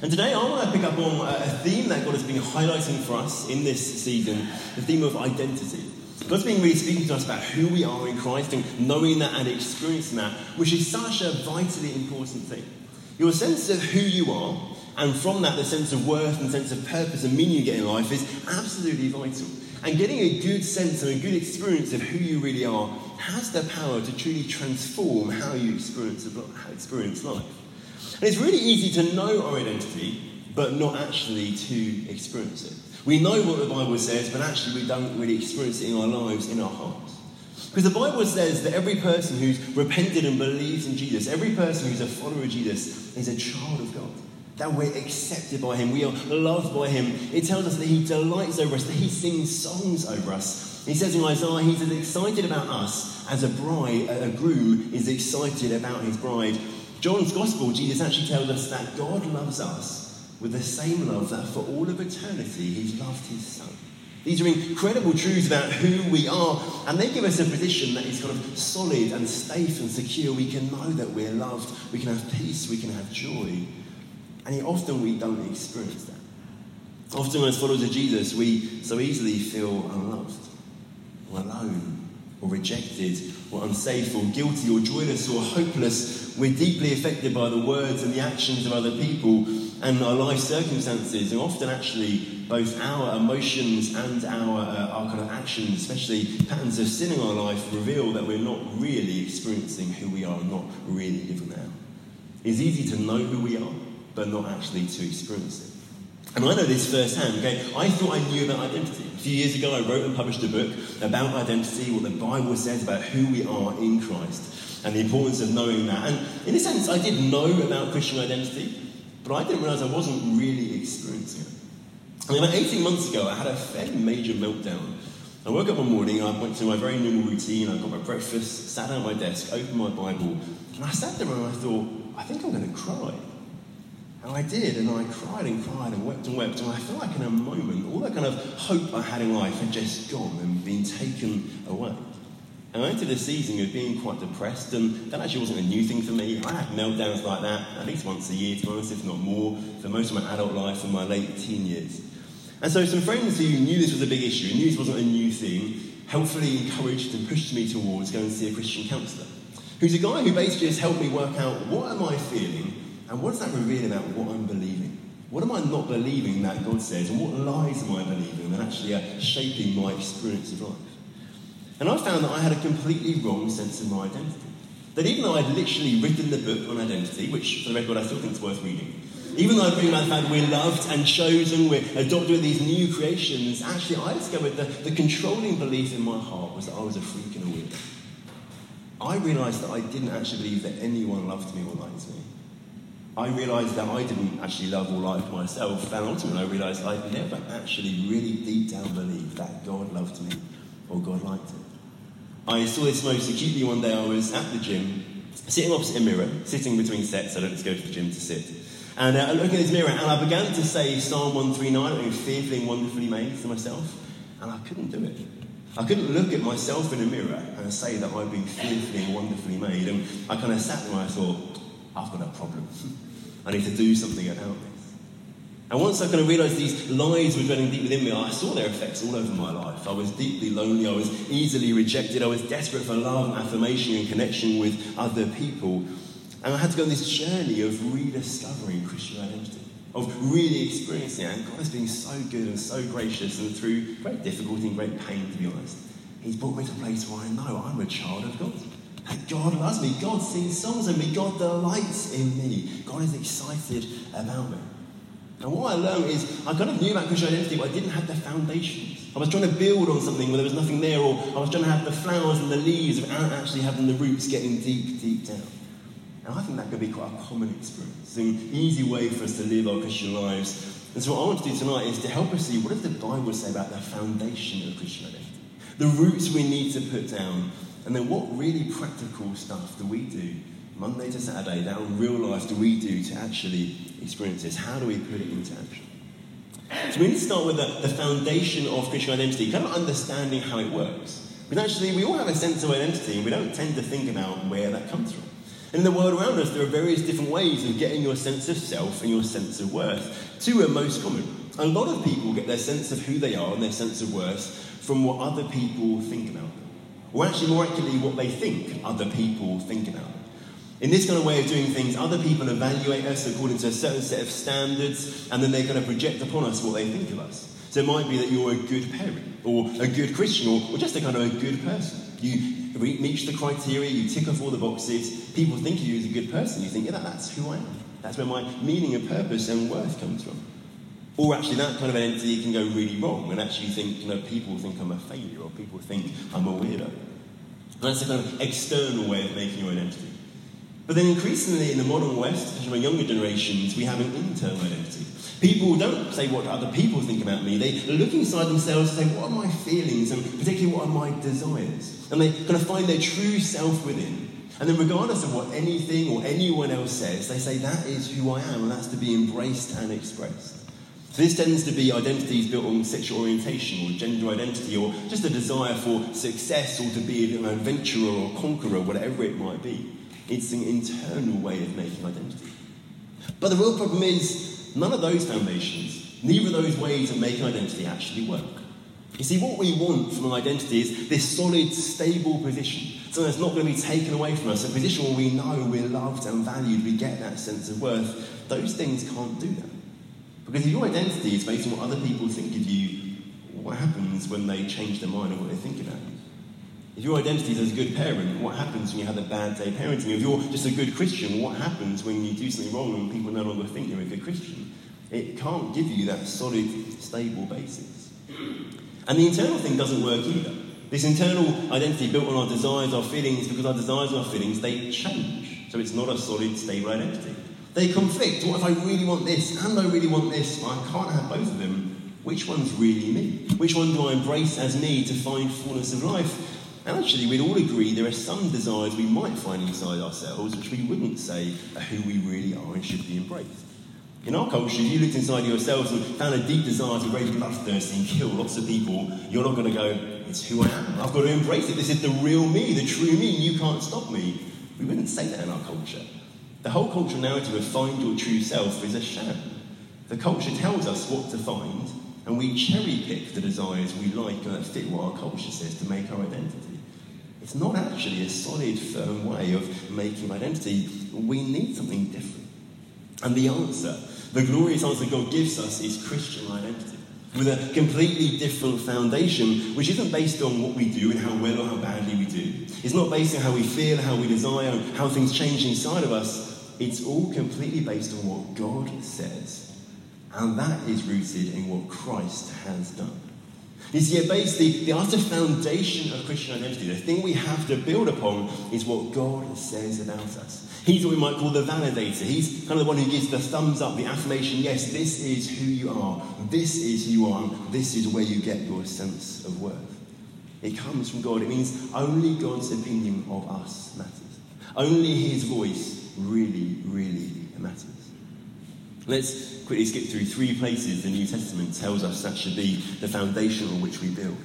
And today I want to pick up on uh, a theme that God has been highlighting for us in this season the theme of identity. God's been really speaking to us about who we are in Christ and knowing that and experiencing that, which is such a vitally important thing. Your sense of who you are, and from that, the sense of worth and sense of purpose and meaning you get in life is absolutely vital. And getting a good sense and a good experience of who you really are has the power to truly transform how you experience, experience life. And it's really easy to know our identity, but not actually to experience it. We know what the Bible says, but actually we don't really experience it in our lives, in our hearts. Because the Bible says that every person who's repented and believes in Jesus, every person who's a follower of Jesus, is a child of God. That we're accepted by Him, we are loved by Him. It tells us that He delights over us, that He sings songs over us. He says in Isaiah, He's as excited about us as a bride, a groom is excited about his bride. John's Gospel, Jesus actually tells us that God loves us with the same love that for all of eternity he's loved his Son. These are incredible truths about who we are, and they give us a position that is kind of solid and safe and secure. We can know that we're loved, we can have peace, we can have joy. And yet often we don't experience that. Often, as followers of Jesus, we so easily feel unloved or alone or rejected or unsafe or guilty or joyless or hopeless. We're deeply affected by the words and the actions of other people and our life circumstances, and often actually both our emotions and our, uh, our kind of actions, especially patterns of sin in our life, reveal that we're not really experiencing who we are, and not really living out. It's easy to know who we are, but not actually to experience it. And I know this firsthand, okay? I thought I knew about identity. A few years ago, I wrote and published a book about identity, what the Bible says about who we are in Christ, and the importance of knowing that. And in a sense, I did know about Christian identity, but I didn't realize I wasn't really experiencing it. Mean, about 18 months ago, I had a fairly major meltdown. I woke up one morning, I went to my very normal routine, I got my breakfast, sat down at my desk, opened my Bible, and I sat there and I thought, I think I'm going to cry. And I did, and I cried and cried and wept and wept, and I felt like in a moment, all that kind of hope I had in life had just gone and been taken away. And I entered a season of being quite depressed, and that actually wasn't a new thing for me. I had meltdowns like that at least once a year, to be honest, if not more, for most of my adult life and my late teen years. And so some friends who knew this was a big issue, knew this wasn't a new thing, helpfully encouraged and pushed me towards going to see a Christian counsellor, who's a guy who basically just helped me work out what am I feeling and what does that reveal about what I'm believing? What am I not believing that God says? And what lies am I believing that actually are shaping my experience of life? And I found that I had a completely wrong sense of my identity. That even though I'd literally written the book on identity, which for the record I still think is worth reading, even though I bring about the fact we're loved and chosen, we're adopted with these new creations, actually I discovered that the controlling belief in my heart was that I was a freak and a weirdo. I realised that I didn't actually believe that anyone loved me or liked me. I realised that I didn't actually love or like myself, and ultimately I realised I'd never actually really deep down believed that God loved me or God liked it. I saw this most acutely one day. I was at the gym, sitting opposite a mirror, sitting between sets. I don't just go to the gym to sit. And uh, I looked in this mirror, and I began to say Psalm 139, I'm fearfully and wonderfully made to myself, and I couldn't do it. I couldn't look at myself in a mirror and say that I'd been fearfully and wonderfully made. And I kind of sat there and I thought, I've got a problem. I need to do something about this. And once I kind of realised these lies were dwelling deep within me, I saw their effects all over my life. I was deeply lonely, I was easily rejected, I was desperate for love and affirmation and connection with other people. And I had to go on this journey of rediscovering Christian identity, of really experiencing it. And God has been so good and so gracious, and through great difficulty and great pain, to be honest, He's brought me to a place where I know I'm a child of God. God loves me. God sings songs of me. God delights in me. God is excited about me. And what I learned is I kind of knew about Christian identity, but I didn't have the foundations. I was trying to build on something where there was nothing there, or I was trying to have the flowers and the leaves without actually having the roots getting deep, deep down. And I think that could be quite a common experience, an easy way for us to live our Christian lives. And so what I want to do tonight is to help us see what does the Bible say about the foundation of Christian identity? The roots we need to put down and then what really practical stuff do we do Monday to Saturday, that in real life do we do to actually experience this? How do we put it into action? So we need to start with the, the foundation of Christian identity, kind of understanding how it works. Because actually, we all have a sense of identity, and we don't tend to think about where that comes from. And in the world around us, there are various different ways of getting your sense of self and your sense of worth. Two are most common. A lot of people get their sense of who they are and their sense of worth from what other people think about them. Or actually, more accurately, what they think other people think about. In this kind of way of doing things, other people evaluate us according to a certain set of standards, and then they kind of project upon us what they think of us. So it might be that you're a good parent, or a good Christian, or, or just a kind of a good person. You reach the criteria, you tick off all the boxes, people think of you as a good person. You think, yeah, that's who I am. That's where my meaning and purpose and worth comes from. Or actually, that kind of identity can go really wrong and actually think, you know, people think I'm a failure or people think I'm a weirdo. And that's a kind of external way of making your identity. But then increasingly in the modern West, especially among younger generations, we have an internal identity. People don't say what other people think about me. They look inside themselves and say, what are my feelings and particularly what are my desires? And they kind of find their true self within. And then regardless of what anything or anyone else says, they say, that is who I am and that's to be embraced and expressed. This tends to be identities built on sexual orientation or gender identity or just a desire for success or to be an adventurer or conqueror, whatever it might be. It's an internal way of making identity. But the real problem is none of those foundations, neither of those ways of making identity actually work. You see, what we want from an identity is this solid, stable position, something that's not going to be taken away from us, a position where we know we're loved and valued, we get that sense of worth. Those things can't do that. Because if your identity is based on what other people think of you, what happens when they change their mind on what they think about you? If your identity is as a good parent, what happens when you have a bad day parenting? If you're just a good Christian, what happens when you do something wrong and people no longer think you're a good Christian? It can't give you that solid, stable basis. And the internal thing doesn't work either. This internal identity built on our desires, our feelings, because our desires and our feelings, they change. So it's not a solid, stable identity. They conflict. What if I really want this and I really want this, but I can't have both of them? Which one's really me? Which one do I embrace as me to find fullness of life? And actually, we'd all agree there are some desires we might find inside ourselves which we wouldn't say are who we really are and should be embraced. In our culture, if you looked inside yourselves and found a deep desire to very bloodthirsty and kill lots of people, you're not going to go, it's who I am. I've got to embrace it. This is the real me, the true me, you can't stop me. We wouldn't say that in our culture. The whole cultural narrative of find your true self is a sham. The culture tells us what to find, and we cherry pick the desires we like and that fit what our culture says to make our identity. It's not actually a solid, firm way of making identity. We need something different. And the answer, the glorious answer God gives us, is Christian identity. With a completely different foundation, which isn't based on what we do and how well or how badly we do. It's not based on how we feel, how we desire, how things change inside of us. It's all completely based on what God says. And that is rooted in what Christ has done. You see, at base, the, the utter foundation of Christian identity, the thing we have to build upon, is what God says about us. He's what we might call the validator. He's kind of the one who gives the thumbs up, the affirmation yes, this is who you are, this is who you are, this is where you get your sense of worth. It comes from God. It means only God's opinion of us matters. Only His voice really, really matters. Let's quickly skip through three places the New Testament tells us that should be the foundation on which we build.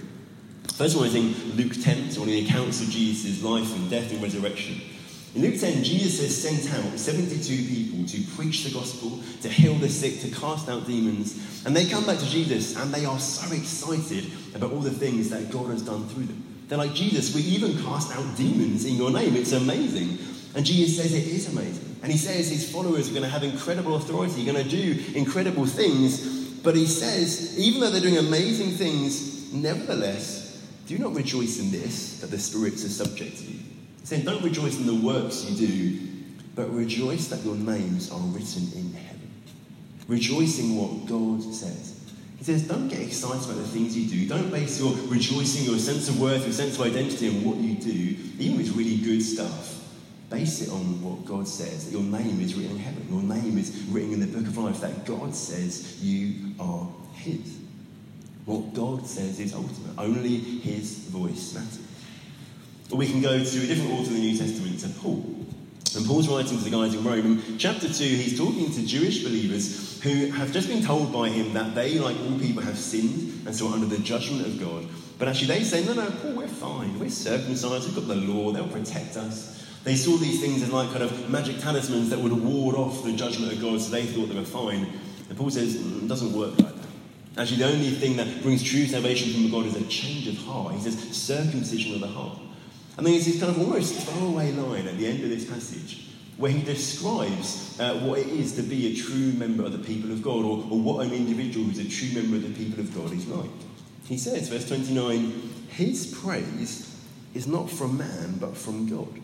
First one is in Luke 10, so one of the accounts of Jesus' life and death and resurrection. In Luke 10, Jesus has sent out 72 people to preach the gospel, to heal the sick, to cast out demons. And they come back to Jesus and they are so excited about all the things that God has done through them. They're like, Jesus, we even cast out demons in your name. It's amazing. And Jesus says it is amazing. And he says his followers are going to have incredible authority, going to do incredible things. But he says, even though they're doing amazing things, nevertheless, do not rejoice in this, that the spirits are subject to you. He's saying, don't rejoice in the works you do, but rejoice that your names are written in heaven. Rejoice in what God says. He says, don't get excited about the things you do. Don't base your rejoicing, your sense of worth, your sense of identity on what you do, even with really good stuff. Base it on what God says, that your name is written in heaven. Your name is written in the book of life, that God says you are His. What God says is ultimate. Only His voice matters. Or we can go to a different author in the New Testament, to Paul. And Paul's writing to the guys in Rome. In chapter 2, he's talking to Jewish believers who have just been told by him that they, like all people, have sinned and so are under the judgment of God. But actually, they say, no, no, Paul, we're fine. We're circumcised. We've got the law. They'll protect us. They saw these things as like kind of magic talismans that would ward off the judgment of God, so they thought they were fine. And Paul says mm, it doesn't work like that. Actually, the only thing that brings true salvation from God is a change of heart. He says circumcision of the heart. And then there's this kind of almost throwaway line at the end of this passage where he describes uh, what it is to be a true member of the people of God, or, or what an individual who's a true member of the people of God is like. He says, verse 29, his praise is not from man, but from God.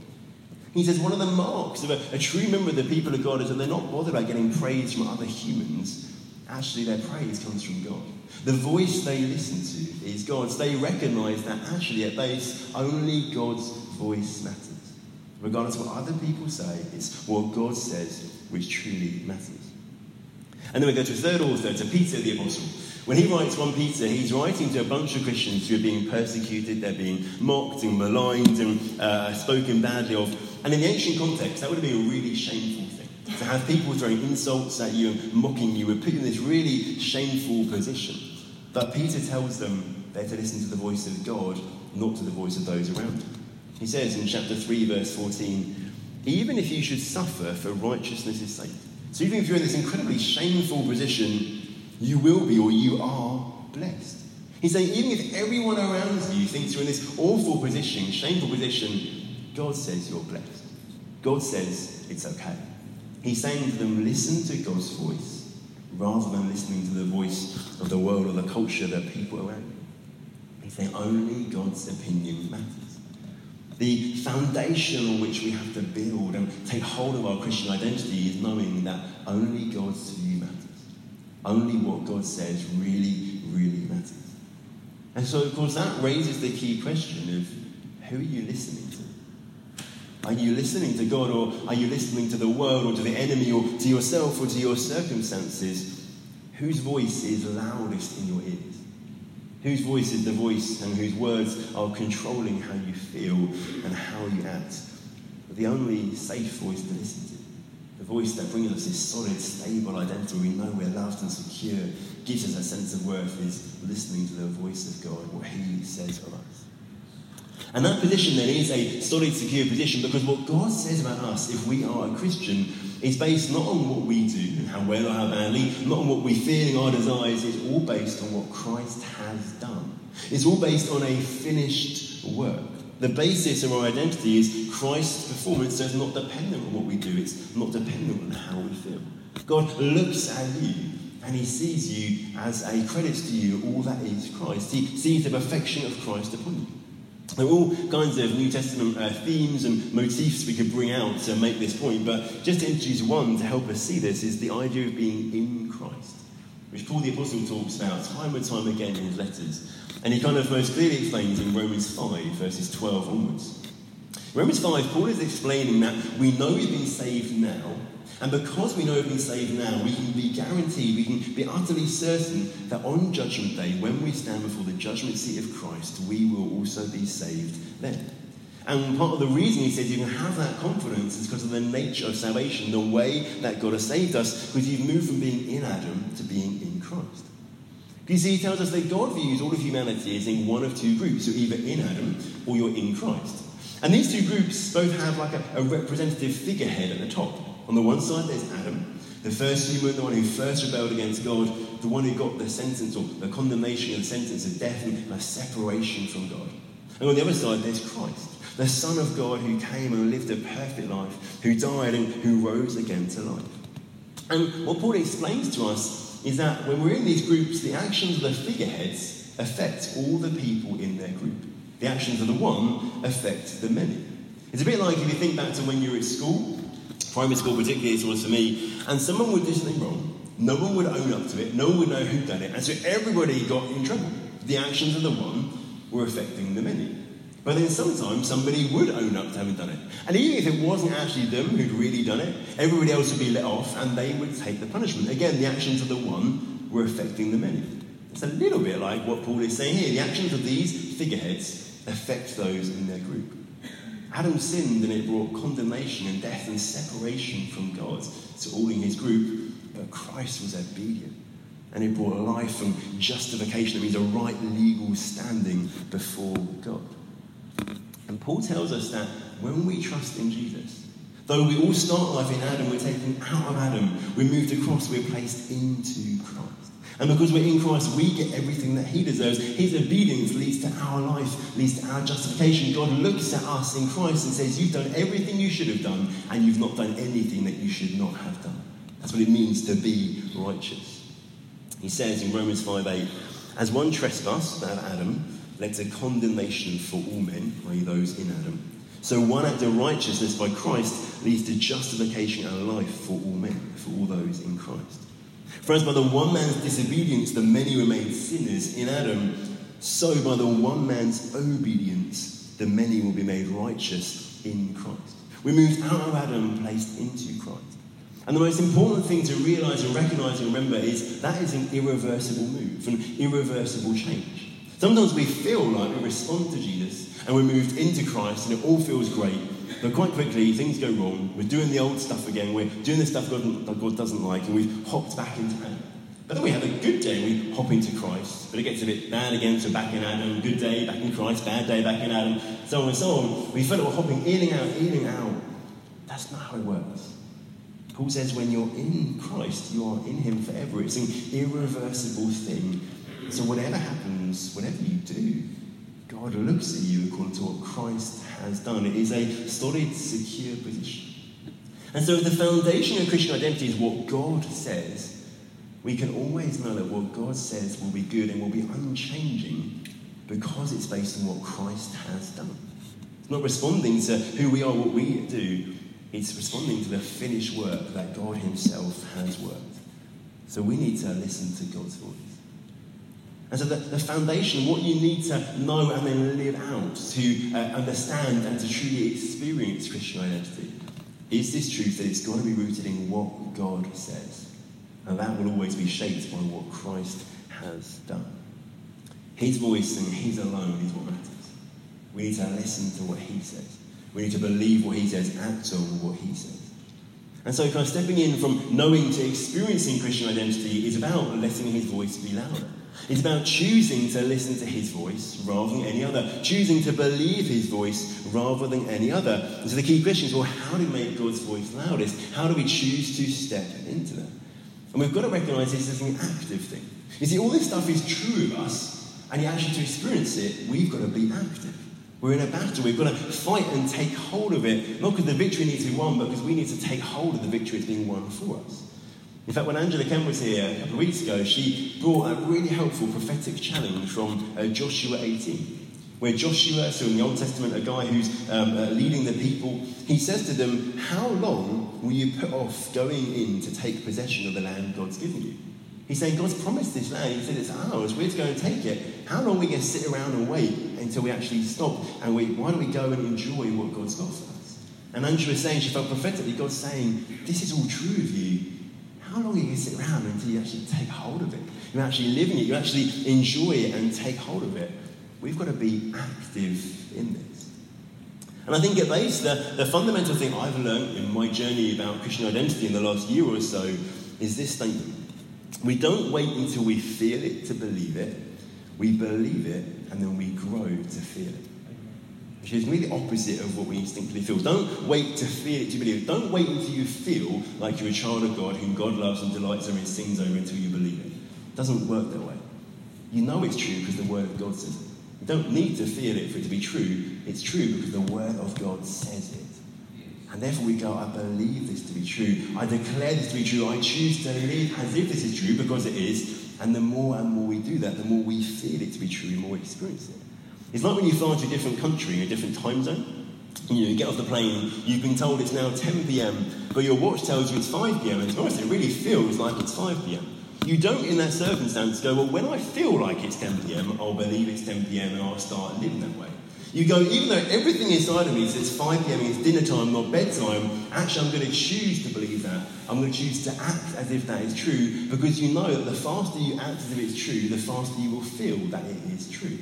He says one of the marks of a, a true member of the people of God is that they're not bothered by getting praise from other humans. Actually, their praise comes from God. The voice they listen to is God's. They recognize that actually, at base, only God's voice matters. Regardless of what other people say, it's what God says which truly matters. And then we go to a third author, to Peter the Apostle. When he writes 1 Peter, he's writing to a bunch of Christians who are being persecuted, they're being mocked and maligned and uh, spoken badly of. And in the ancient context, that would have been a really shameful. To have people throwing insults at you and mocking you and put you in this really shameful position. But Peter tells them they're to listen to the voice of God, not to the voice of those around. He says in chapter 3, verse 14, even if you should suffer for righteousness' sake. So even if you're in this incredibly shameful position, you will be or you are blessed. He's saying even if everyone around you thinks you're in this awful position, shameful position, God says you're blessed. God says it's okay. He's saying to them, listen to God's voice rather than listening to the voice of the world or the culture that people around you. He's saying only God's opinion matters. The foundation on which we have to build and take hold of our Christian identity is knowing that only God's view matters. Only what God says really, really matters. And so, of course, that raises the key question of who are you listening to? Are you listening to God or are you listening to the world or to the enemy or to yourself or to your circumstances? Whose voice is loudest in your ears? Whose voice is the voice and whose words are controlling how you feel and how you act? The only safe voice to listen to, the voice that brings us this solid, stable identity, we know we're loved and secure, gives us a sense of worth, is listening to the voice of God, what He says of us. And that position then is a solid, secure position because what God says about us, if we are a Christian, is based not on what we do and how well or how badly, not on what we feel and our desires, it's all based on what Christ has done. It's all based on a finished work. The basis of our identity is Christ's performance, so it's not dependent on what we do, it's not dependent on how we feel. God looks at you and he sees you as a credit to you, all that is Christ. He sees the perfection of Christ upon you. There are all kinds of New Testament uh, themes and motifs we could bring out to make this point, but just to introduce one to help us see this is the idea of being in Christ, which Paul the Apostle talks about time and time again in his letters. And he kind of most clearly explains in Romans 5, verses 12 onwards. Romans 5, Paul is explaining that we know we've been saved now, and because we know we've been saved now, we can be guaranteed, we can be utterly certain that on Judgment Day, when we stand before the judgment seat of Christ, we will also be saved then. And part of the reason he says you can have that confidence is because of the nature of salvation, the way that God has saved us, because you've moved from being in Adam to being in Christ. You see, he tells us that God views all of humanity as in one of two groups. You're either in Adam or you're in Christ. And these two groups both have like a, a representative figurehead at the top. On the one side, there's Adam, the first human, the one who first rebelled against God, the one who got the sentence or the condemnation and sentence of death and separation from God. And on the other side, there's Christ, the Son of God who came and lived a perfect life, who died and who rose again to life. And what Paul explains to us is that when we're in these groups, the actions of the figureheads affect all the people in their group. The actions of the one affect the many. It's a bit like if you think back to when you were at school primary school particularly, it was for me, and someone would do something wrong, no one would own up to it, no one would know who'd done it, and so everybody got in trouble. The actions of the one were affecting the many. But then sometimes somebody would own up to having done it. And even if it wasn't actually them who'd really done it, everybody else would be let off and they would take the punishment. Again, the actions of the one were affecting the many. It's a little bit like what Paul is saying here. The actions of these figureheads affect those in their group. Adam sinned and it brought condemnation and death and separation from God to all in his group, but Christ was obedient. And it brought life and justification. It means a right legal standing before God. And Paul tells us that when we trust in Jesus. Though we all start life in Adam, we're taken out of Adam, we're moved across, we're placed into Christ. And because we're in Christ, we get everything that He deserves. His obedience leads to our life, leads to our justification. God looks at us in Christ and says, You've done everything you should have done, and you've not done anything that you should not have done. That's what it means to be righteous. He says in Romans 5 8, As one trespass, that Adam, led to condemnation for all men, i.e., those in Adam. So one act of righteousness by Christ leads to justification and life for all men, for all those in Christ. As by the one man's disobedience the many were made sinners in Adam, so by the one man's obedience the many will be made righteous in Christ. We moved out of Adam, placed into Christ. And the most important thing to realize and recognize and remember is that is an irreversible move, an irreversible change. Sometimes we feel like we respond to Jesus and we're moved into Christ and it all feels great, but quite quickly, things go wrong. We're doing the old stuff again. We're doing the stuff God, God doesn't like, and we've hopped back into Adam. But then we have a good day, we hop into Christ. But it gets a bit bad again, so back in Adam. Good day, back in Christ. Bad day, back in Adam. So on and so on. We feel like we're hopping in and out, in and out. That's not how it works. Paul says when you're in Christ, you are in Him forever. It's an irreversible thing. So whatever happens, whatever you do, God looks at you according to what Christ has done. It is a solid, secure position. And so, the foundation of Christian identity is what God says, we can always know that what God says will be good and will be unchanging because it's based on what Christ has done. It's not responding to who we are, what we do, it's responding to the finished work that God Himself has worked. So, we need to listen to God's voice. And so the, the foundation, what you need to know and then live out to uh, understand and to truly experience Christian identity is this truth that it's got to be rooted in what God says. And that will always be shaped by what Christ has done. His voice and His alone is what matters. We need to listen to what He says. We need to believe what He says, act on what He says. And so, kind of stepping in from knowing to experiencing Christian identity is about letting His voice be louder. It's about choosing to listen to his voice rather than any other, choosing to believe his voice rather than any other. And so the key question is well, how do we make God's voice loudest? How do we choose to step into that? And we've got to recognize this as an active thing. You see, all this stuff is true of us, and yet actually to experience it, we've got to be active. We're in a battle. We've got to fight and take hold of it, not because the victory needs to be won, but because we need to take hold of the victory that's being won for us. In fact, when Angela Kemp was here a couple of weeks ago, she brought a really helpful prophetic challenge from uh, Joshua 18, where Joshua, so in the Old Testament, a guy who's um, uh, leading the people, he says to them, How long will you put off going in to take possession of the land God's given you? He's saying, God's promised this land. He said, It's ours. We're to go and take it. How long are we going to sit around and wait until we actually stop? And we, why don't we go and enjoy what God's got for us? And Angela was saying, she felt prophetically, God's saying, This is all true of you how long are you going to sit around until you actually take hold of it? You actually live in it, you actually enjoy it and take hold of it. We've got to be active in this. And I think at base, the, the fundamental thing I've learned in my journey about Christian identity in the last year or so is this statement. We don't wait until we feel it to believe it, we believe it, and then we grow to feel it. Which is really the opposite of what we instinctively feel. Don't wait to feel it to believe it. Don't wait until you feel like you're a child of God whom God loves and delights over and sings over until you believe it. It doesn't work that way. You know it's true because the Word of God says it. You don't need to feel it for it to be true. It's true because the Word of God says it. And therefore we go, I believe this to be true. I declare this to be true. I choose to live as if this is true because it is. And the more and more we do that, the more we feel it to be true, the more we experience it. It's like when you fly to a different country, a different time zone. You know, you get off the plane, you've been told it's now 10 p.m., but your watch tells you it's 5 p.m., and to honest, it really feels like it's 5 p.m. You don't, in that circumstance, go, well, when I feel like it's 10 p.m., I'll believe it's 10 p.m. and I'll start living that way. You go, even though everything inside of me says 5 p.m., it's dinner time, not bedtime, actually, I'm going to choose to believe that. I'm going to choose to act as if that is true because you know that the faster you act as if it's true, the faster you will feel that it is true.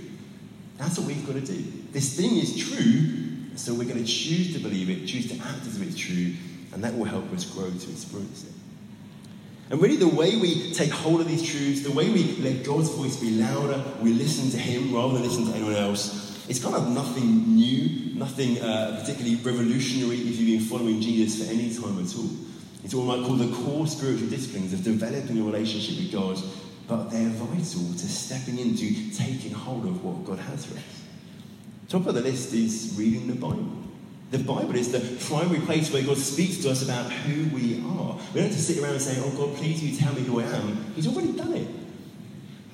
That's what we've got to do. This thing is true, so we're going to choose to believe it, choose to act as if it's true, and that will help us grow to experience it. And really, the way we take hold of these truths, the way we let God's voice be louder, we listen to Him rather than listen to anyone else, It's kind of nothing new, nothing uh, particularly revolutionary if you've been following Jesus for any time at all. It's what I might call the core spiritual disciplines of developing a relationship with God, but they're vital to stepping into taking hold of what God has for us. Top of the list is reading the Bible. The Bible is the primary place where God speaks to us about who we are. We don't have to sit around and say, Oh God, please you tell me who I am. He's already done it.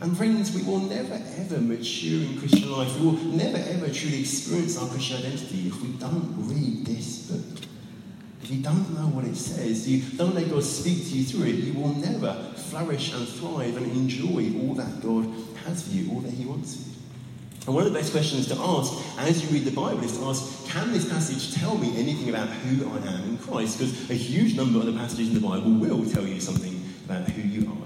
And friends, we will never ever mature in Christian life. We will never ever truly experience our Christian identity if we don't read this book. If you don't know what it says, you don't let God speak to you through it, you will never flourish and thrive and enjoy all that God has for you, all that He wants for you. And one of the best questions to ask as you read the Bible is to ask, can this passage tell me anything about who I am in Christ? Because a huge number of the passages in the Bible will tell you something about who you are.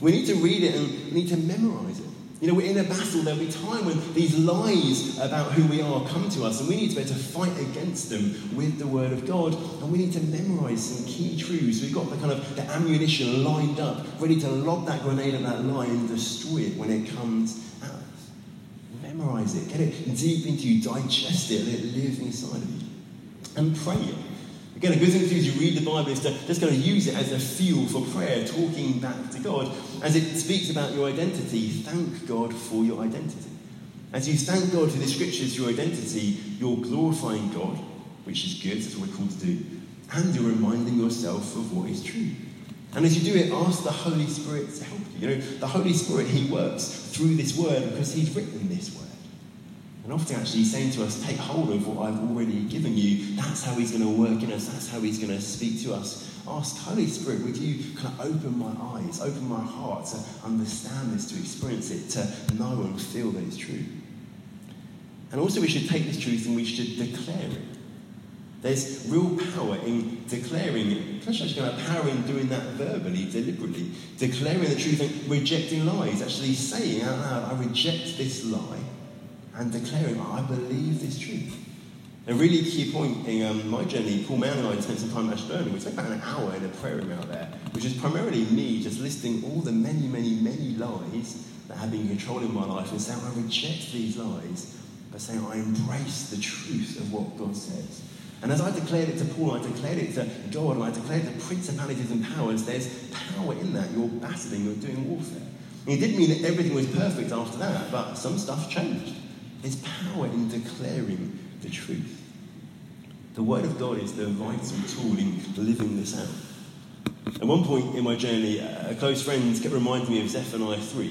We need to read it and we need to memorize it. You know, we're in a battle. There'll be time when these lies about who we are come to us, and we need to be able to fight against them with the Word of God. And we need to memorize some key truths. We've got the kind of the ammunition lined up, ready to lob that grenade at that lie and destroy it when it comes at us. Memorize it, get it deep into you, digest it, let it live inside of you, and pray it. Again, a good thing to do as you read the Bible is to just kind of use it as a fuel for prayer, talking back to God. As it speaks about your identity, thank God for your identity. As you thank God for the scriptures, your identity, you're glorifying God, which is good, that's what we're called to do, and you're reminding yourself of what is true. And as you do it, ask the Holy Spirit to help you. You know, the Holy Spirit, He works through this word because He's written this word. And often, actually, saying to us, take hold of what I've already given you. That's how he's going to work in us. That's how he's going to speak to us. Ask, Holy Spirit, would you kind of open my eyes, open my heart to understand this, to experience it, to know and feel that it's true. And also, we should take this truth and we should declare it. There's real power in declaring it. There's going to power in doing that verbally, deliberately. Declaring the truth and rejecting lies. Actually saying out loud, I reject this lie and declaring, I believe this truth. A really key point in um, my journey, Paul Mann and I spent some time at Ashburn. We spent about an hour in a prayer room out there, which is primarily me just listing all the many, many, many lies that have been controlling my life and saying, I reject these lies, but saying, I embrace the truth of what God says. And as I declared it to Paul, I declared it to God, and I declared it the principalities and powers, there's power in that. You're battling, you're doing warfare. And it didn't mean that everything was perfect after that, but some stuff changed. There's power in declaring the truth. The Word of God is the vital tool in living this out. At one point in my journey, a close friend kept reminding me of Zephaniah 3,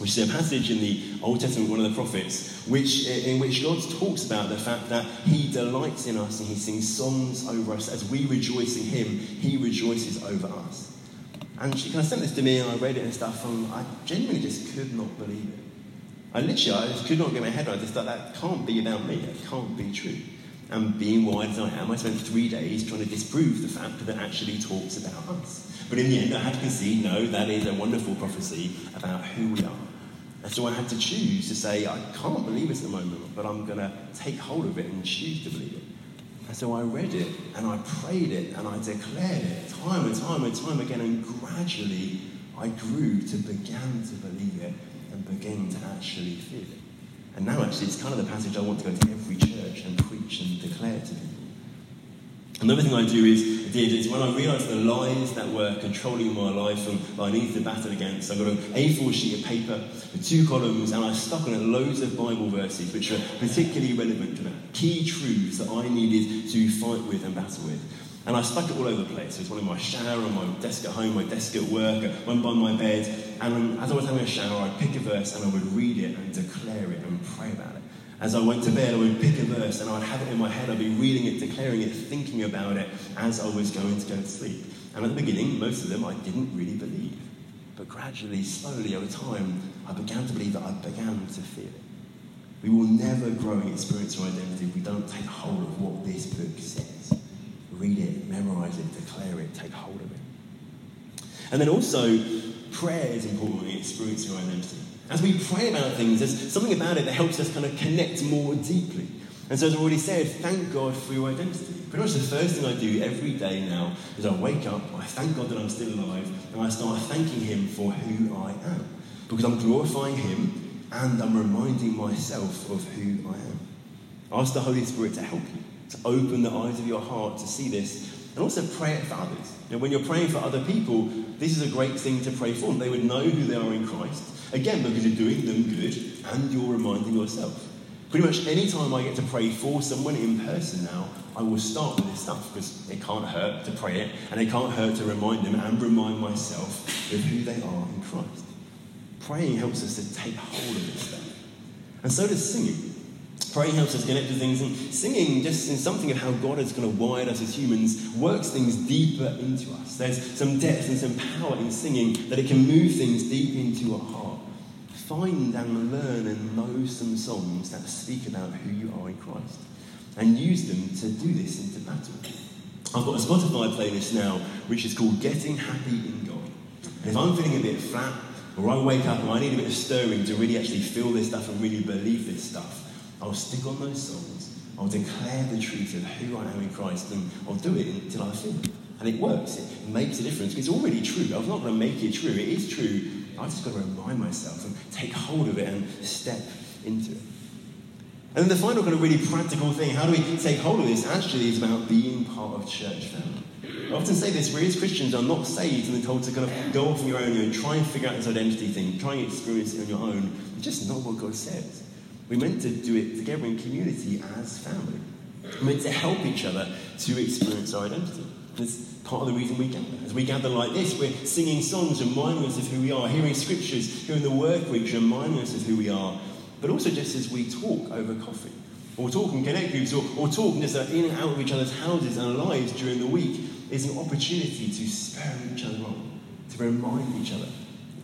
which is a passage in the Old Testament, one of the prophets, which, in which God talks about the fact that He delights in us and He sings songs over us. As we rejoice in Him, He rejoices over us. And she kind of sent this to me, and I read it and stuff, and I genuinely just could not believe it. I literally, I could not get my head around. I just thought that can't be about me. That can't be true. And being wise as I am, I spent three days trying to disprove the fact that it actually talks about us. But in the end, I had to concede, no, that is a wonderful prophecy about who we are. And so I had to choose to say, I can't believe it at the moment, but I'm going to take hold of it and choose to believe it. And so I read it and I prayed it and I declared it time and time and time again, and gradually I grew to begin to believe it and begin to actually feel it. And now, actually, it's kind of the passage I want to go to every church and preach and declare to people. Another thing I do is, did is when I realised the lies that were controlling my life and that I needed to battle against, I got an A4 sheet of paper with two columns and I stuck on it loads of Bible verses which are particularly relevant to that, key truths that I needed to fight with and battle with. And I stuck it all over the place. It was one in my shower, on my desk at home, my desk at work, one by my bed. And as I was having a shower, I'd pick a verse and I would read it and declare it and pray about it. As I went to bed, I would pick a verse and I'd have it in my head. I'd be reading it, declaring it, thinking about it as I was going to go to sleep. And at the beginning, most of them I didn't really believe. But gradually, slowly, over time, I began to believe that I began to feel it. We will never grow in experience or identity if we don't take hold of what this book says. Read it, memorize it, declare it, take hold of it. And then also, prayer is important in experiencing our identity. As we pray about things, there's something about it that helps us kind of connect more deeply. And so, as I already said, thank God for your identity. Pretty much the first thing I do every day now is I wake up, I thank God that I'm still alive, and I start thanking Him for who I am. Because I'm glorifying Him, and I'm reminding myself of who I am. Ask the Holy Spirit to help you, to open the eyes of your heart to see this, and also pray it for others. You know, when you're praying for other people, this is a great thing to pray for. They would know who they are in Christ, again, because you're doing them good and you're reminding yourself. Pretty much any time I get to pray for someone in person now, I will start with this stuff because it can't hurt to pray it and it can't hurt to remind them and remind myself of who they are in Christ. Praying helps us to take hold of this stuff. And so does singing. Praying helps us connect to things, and singing, just in something of how God has kind of wired us as humans, works things deeper into us. There's some depth and some power in singing that it can move things deep into our heart. Find and learn and know some songs that speak about who you are in Christ, and use them to do this into battle. I've got a Spotify playlist now which is called Getting Happy in God. And if I'm feeling a bit flat, or I wake up and I need a bit of stirring to really actually feel this stuff and really believe this stuff, I'll stick on those songs. I'll declare the truth of who I am in Christ, and I'll do it until I feel it. And it works. It makes a difference. It's already true. I'm not going to make it true. It is true. I've just got to remind myself and take hold of it and step into it. And then the final kind of really practical thing, how do we take hold of this, actually is about being part of church family. I often say this, we as Christians are not saved and told to kind of go off on your own and try and figure out this identity thing, try and experience it on your own. It's just not what God says. We're meant to do it together in community as family. We're meant to help each other to experience our identity. That's part of the reason we gather. As we gather like this, we're singing songs reminding us of who we are, hearing scriptures, hearing the work weeks reminding us of who we are, but also just as we talk over coffee, or talk in connect groups, or, or talk in and out of each other's houses and lives during the week, is an opportunity to spur each other on, to remind each other.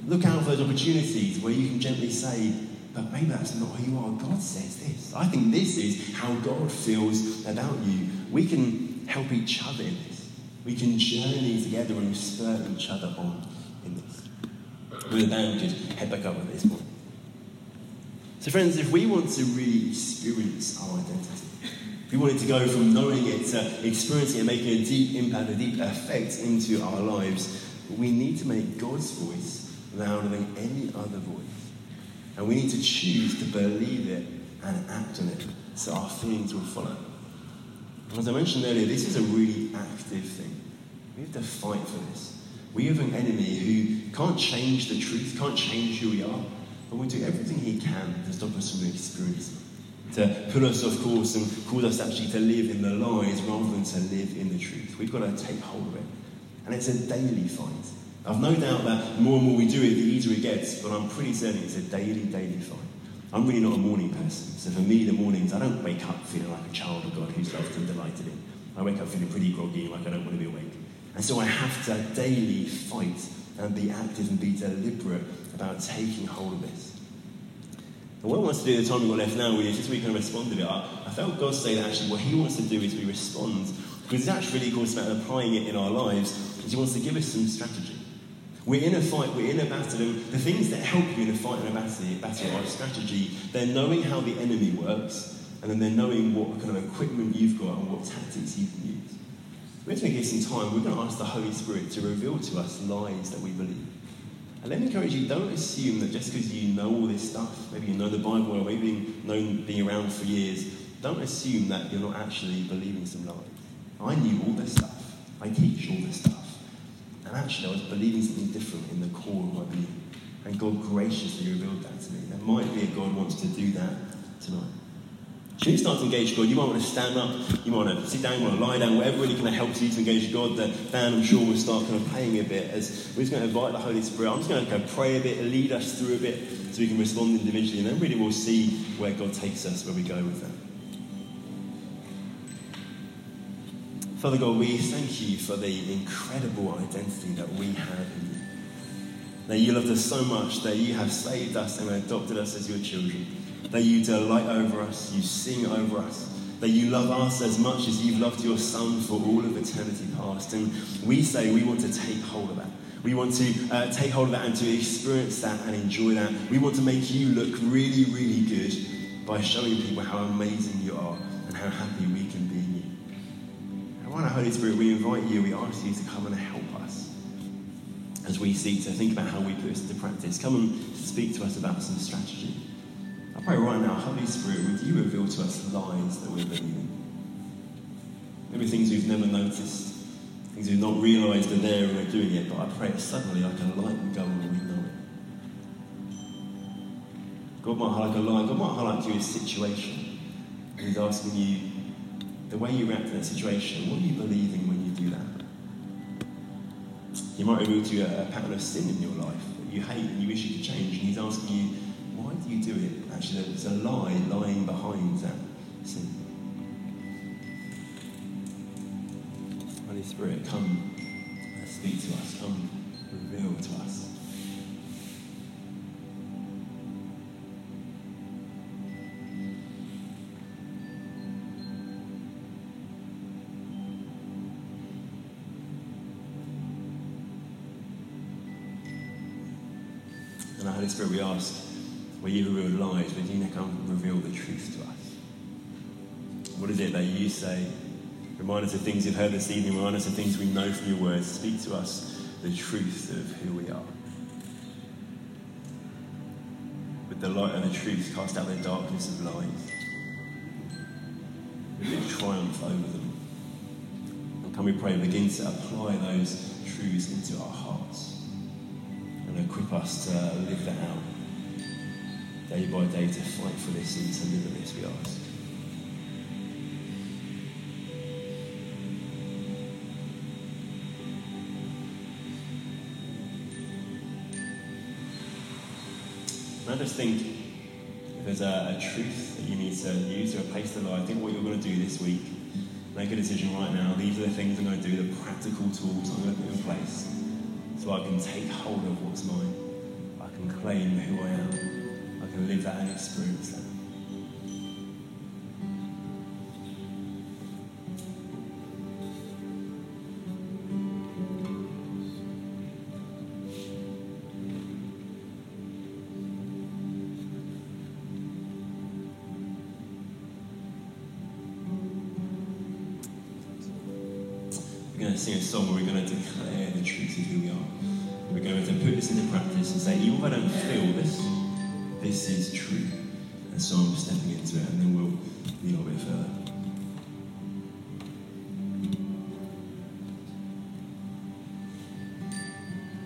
Look out for those opportunities where you can gently say, but maybe that's not who you are. God says this. I think this is how God feels about you. We can help each other in this. We can journey together and spur each other on in this. With band could head back up at this point. So, friends, if we want to really experience our identity, if we want it to go from knowing it to experiencing it, making a deep impact, a deep effect into our lives, we need to make God's voice louder than any other voice. And we need to choose to believe it and act on it so our feelings will follow. As I mentioned earlier, this is a really active thing. We have to fight for this. We have an enemy who can't change the truth, can't change who we are, but will do everything he can to stop us from experiencing to put us off course and cause us actually to live in the lies rather than to live in the truth. We've got to take hold of it. And it's a daily fight. I've no doubt that the more and more we do it, the easier it gets, but I'm pretty certain it's a daily, daily fight. I'm really not a morning person, so for me, the mornings, I don't wake up feeling like a child of God who's loved and delighted in. I wake up feeling pretty groggy, like I don't want to be awake. And so I have to daily fight and be active and be deliberate about taking hold of this. And what I want to do the time we've got left now is just we can respond to it. I, felt God say that actually what He wants to do is we respond, because it's actually really, course, about applying it in our lives, because He wants to give us some strategy. We're in a fight, we're in a battle, and the things that help you in a fight and a battle, are strategy. They're knowing how the enemy works, and then they're knowing what kind of equipment you've got and what tactics you can use. We're going to give some time. We're going to ask the Holy Spirit to reveal to us lies that we believe. And let me encourage you, don't assume that just because you know all this stuff, maybe you know the Bible or maybe you've known being around for years, don't assume that you're not actually believing some lies. I knew all this stuff. I teach all this stuff. And actually, I was believing something different in the core of my being. And God graciously revealed that to me. There might be a God wants to do that tonight. Should you start to engage God, you might want to stand up, you might want to sit down, you want to lie down, whatever really kind of helps you to engage God. The band, I'm sure, will start kind of playing a bit as we're just going to invite the Holy Spirit. I'm just going to kind of pray a bit, lead us through a bit so we can respond individually, and then really we'll see where God takes us, where we go with that. Father God, we thank you for the incredible identity that we have in you. That you loved us so much that you have saved us and adopted us as your children. That you delight over us, you sing over us. That you love us as much as you've loved your Son for all of eternity past. And we say we want to take hold of that. We want to uh, take hold of that and to experience that and enjoy that. We want to make you look really, really good by showing people how amazing you are and how happy we can right Holy Spirit, we invite you, we ask you to come and help us as we seek to think about how we put this into practice. Come and speak to us about some strategy. I pray right now, Holy Spirit, would you reveal to us lies that we're believing? Maybe things we've never noticed, things we've not realised are there and we're doing it, but I pray it suddenly like a light would go on and we know it. God might highlight a lie, God might highlight to you a situation. He's asking you, the way you react to that situation, what are you believing when you do that? You might reveal to a, a pattern of sin in your life that you hate and you wish you could change, and He's asking you, why do you do it? Actually, there's a lie lying behind that sin. Holy Spirit, come Holy Spirit, we ask, where you reveal lies, would you now come reveal the truth to us? What is it that you say? Remind us of things you've heard this evening, remind us of things we know from your words. Speak to us the truth of who we are. With the light and the truth, cast out the darkness of lies. With it triumph over them. And can we pray, begin to apply those truths into our hearts equip us to live that out day by day to fight for this and to live in this, we ask. And I just think if there's a, a, truth that you need to use to replace the lie, I think what you're going to do this week, make a decision right now. These are the things I'm going to do, the practical tools I'm going to put in place so I can take hold of what's mine. I can claim who I am. I can live that experience who we are. We're going to put this into practice and say, even if I don't feel this, this is true. And so I'm stepping into it, and then we'll